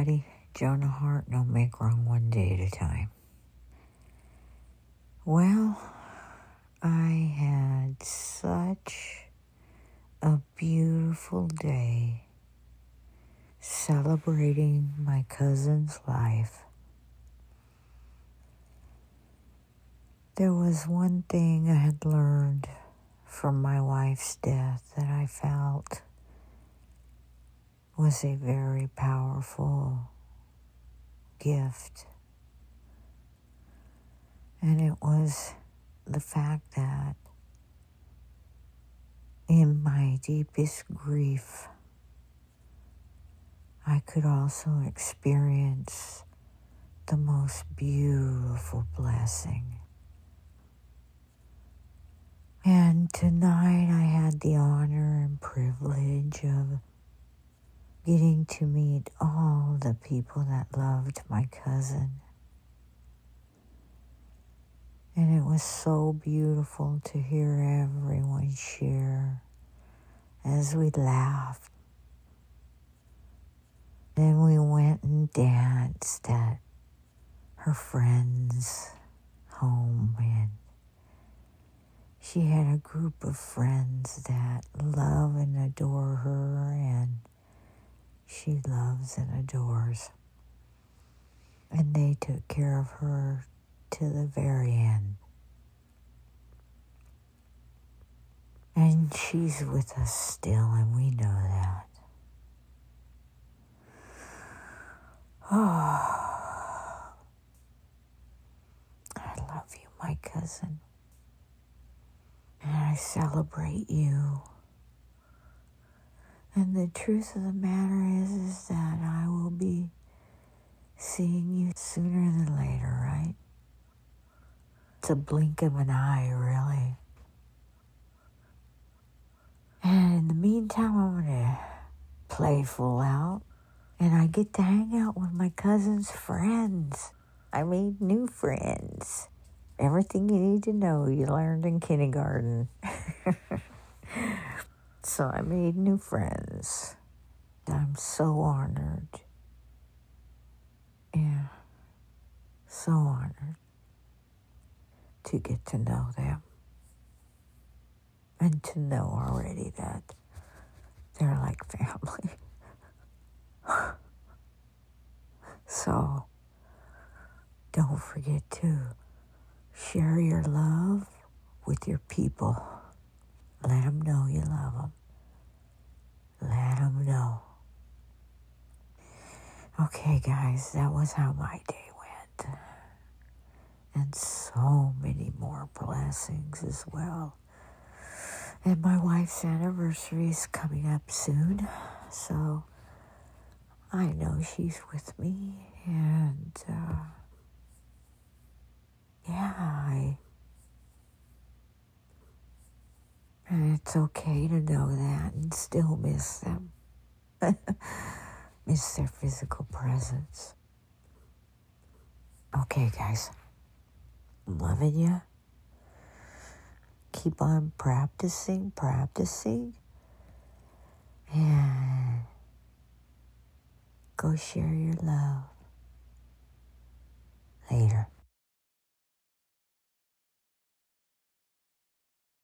everybody. Joan of Heart, don't make wrong one day at a time. Well, I had such a beautiful day celebrating my cousin's life. There was one thing I had learned from my wife's death that I felt was a very powerful gift. And it was the fact that in my deepest grief, I could also experience the most beautiful blessing. And tonight I had the honor and privilege of getting to meet all the people that loved my cousin. And it was so beautiful to hear everyone share as we laughed. Then we went and danced at her friend's home and she had a group of friends that love and adore her, and she loves and adores. And they took care of her to the very end. And she's with us still, and we know that. Oh, I love you, my cousin. And I celebrate you. And the truth of the matter is, is that I will be seeing you sooner than later, right? It's a blink of an eye, really. And in the meantime, I'm going to play full out. And I get to hang out with my cousin's friends. I made new friends. Everything you need to know you learned in kindergarten. so I made new friends. I'm so honored. Yeah, so honored to get to know them and to know already that they're like family. so don't forget to Share your love with your people. Let them know you love them. Know. Okay, guys, that was how my day went. And so many more blessings as well. And my wife's anniversary is coming up soon, so I know she's with me. And, uh, yeah, I, and it's okay to know that and still miss them, miss their physical presence. Okay, guys, loving you. Keep on practicing, practicing, and go share your love later.